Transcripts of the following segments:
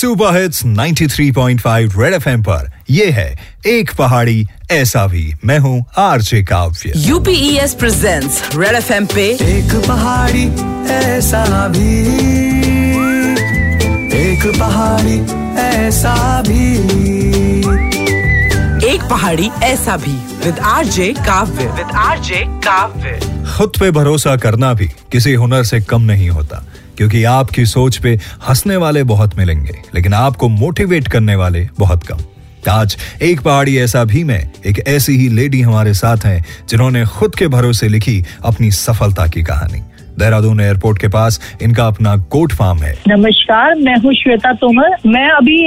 Super hits 93.5 red FM पर। ये है एक पहाड़ी ऐसा भी। मैं हूँ आरजे काव्य। यूपीएस प्रेजेंट्स रेड एफएम पे। एक पहाड़ी ऐसा भी। एक पहाड़ी ऐसा भी। एक पहाड़ी ऐसा भी। With RJ Kavya. With RJ Kavya. खुद पे भरोसा करना भी किसी हुनर से कम नहीं होता। क्योंकि आपकी सोच पे हंसने वाले बहुत मिलेंगे, लेकिन आपको मोटिवेट करने वाले बहुत कम। आज एक पहाड़ी ऐसा भी में एक ऐसी ही लेडी हमारे साथ हैं, जिन्होंने खुद के भरोसे लिखी अपनी सफलता की कहानी। देहरादून एयरपोर्ट के पास इनका अपना गोट फार्म है। नमस्कार, मैं हूँ श्वेता तोमर। मैं अभी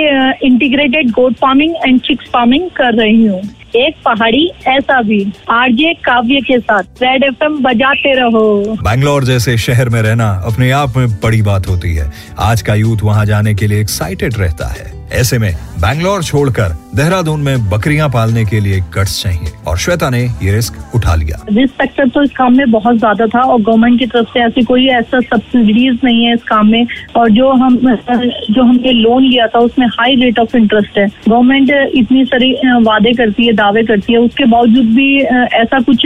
integrated goat farming and chicks farming कर रही हूँ। एक पहाड़ी, ऐसा भी। आरजे काव्य के साथ, रेड एफएम बजाते रहो। बैंगलोर जैसे शहर में रहना अपने आप में बड़ी बात होती है। आज का यूथ वहाँ जाने के लिए एक्साइटेड रहता है। ऐसे में बैंगलोर छोड़कर देहरादून में बकरियाँ पालने के लिए गट्स चाहिए और श्वेता ने ये रिस्क उठा लिया। रिस्क फैक्टर तो इस काम में बहुत ज़्यादा था और गवर्नमेंट की तरफ़ से ऐसी कोई ऐसा सब्सिडीज नहीं है इस काम में और जो हम, जो हमने लोन लिया था, उसमें हाई रेट ऑफ़ इंटरेस्ट है। गवर्नमेंट इतनी सारी वादे करती है, दावे करती है, उसके बावजूद भी ऐसा कुछ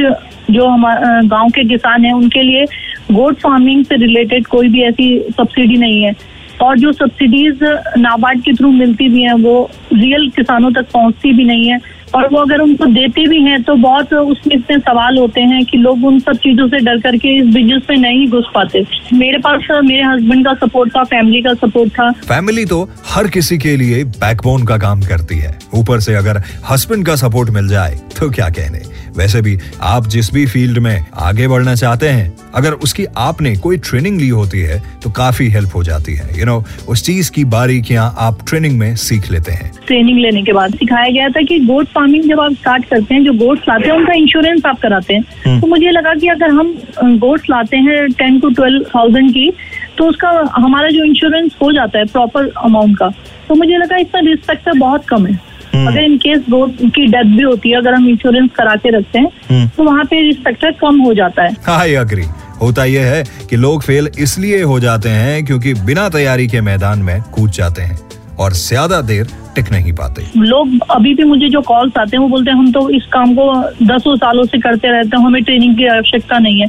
जो हमारे गाँव के किसान है, उनके लिए गोट फ़ार्मिंग से रिलेटेड कोई भी ऐसी सब्सिडी नहीं है। और जो सब्सिडीज नाबार्ड के थ्रू मिलती भी हैं, वो रियल किसानों तक पहुँचती भी नहीं है। और वो अगर उनको देते भी हैं तो बहुत उसमें इतने सवाल होते हैं कि लोग उन सब चीज़ों से डर करके इस बिज़नेस में नहीं घुस पाते। मेरे पास मेरे हस्बैंड का सपोर्ट था फैमिली का सपोर्ट था। फैमिली तो हर किसी के लिए बैकबोन का काम करती है। ऊपर से अगर हस्बैंड का सपोर्ट मिल जाए तो क्या कहने? वैसे भी आप जिस भी फ़ील्ड में आगे बढ़ना चाहते हैं अगर उसकी आपने कोई ट्रेनिंग ली होती है तो काफ़ी हेल्प हो जाती है यू you नो know, उस चीज़ की बारीकियाँ आप ट्रेनिंग में सीख लेते हैं ट्रेनिंग लेने के बाद सिखाया गया था कि गोट फ़ार्मिंग जब आप स्टार्ट करते हैं जो गोट्स लाते हैं उनका इंश्योरेंस आप कराते हैं हम्म। तो मुझे लगा कि अगर हम गोट्स लाते हैं टेन टू ट्वेल्व थाउज़ेंड की तो उसका हमारा जो इंश्योरेंस हो जाता है प्रॉपर अमाउंट का तो मुझे लगा इसका रिस्क बहुत कम है। अगर इन केस गोट की डेथ भी होती है अगर हम इंश्योरेंस करा के रखते हैं हम्म। तो वहाँ पे रिस्क कम हो जाता है। आई अग्री होता यह है कि लोग फेल इसलिए हो जाते हैं क्योंकि बिना तैयारी के मैदान में कूद जाते हैं और ज़्यादा देर टिक नहीं पाते। लोग अभी भी मुझे जो कॉल्स आते हैं वो बोलते हैं हम तो इस काम को दसों सालों से करते रहते हैं हमें ट्रेनिंग की आवश्यकता नहीं है।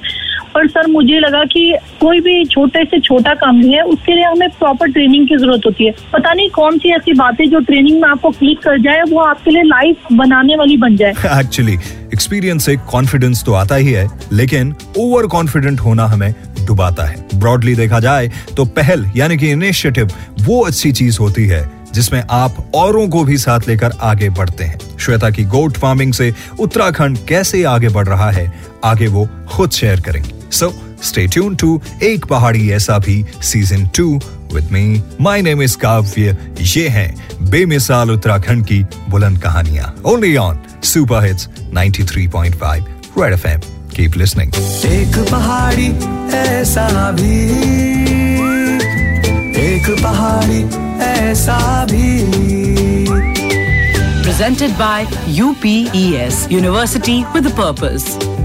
पर सर मुझे लगा कि कोई भी छोटे से छोटा काम भी है, उसके लिए हमें प्रॉपर ट्रेनिंग की ज़रूरत होती है। पता नहीं कौन सी ऐसी बातें जो ट्रेनिंग में आपको क्लिक कर जाए, वो आपके लिए लाइफ बनाने वाली बन जाए। एक्चुअली एक्सपीरियंस से कॉन्फिडेंस तो आता ही है, लेकिन ओवर कॉन्फिडेंट होना हमें डुबाता है। ब्रॉडली देखा जाए तो पहल यानी कि इनिशिएटिव वो अच्छी चीज़ होती है, जिसमें आप औरों को भी साथ लेकर आगे बढ़ते हैं। श्वेता की गोट फ़ार्मिंग से उत्तराखंड कैसे आगे बढ़ रहा है, आगे वो खुद शेयर करेंगे। सो स्टे ट्यून टू एक पहाड़ी ऐसा भी season two with me my name is Kavya ये है बेमिसाल उत्तराखंड की बुलंद कहानियां only on super hits 93.5 red FM keep listening एक पहाड़ी ऐसा भी एक पहाड़ी ऐसा भी presented by UPES University with a Purpose.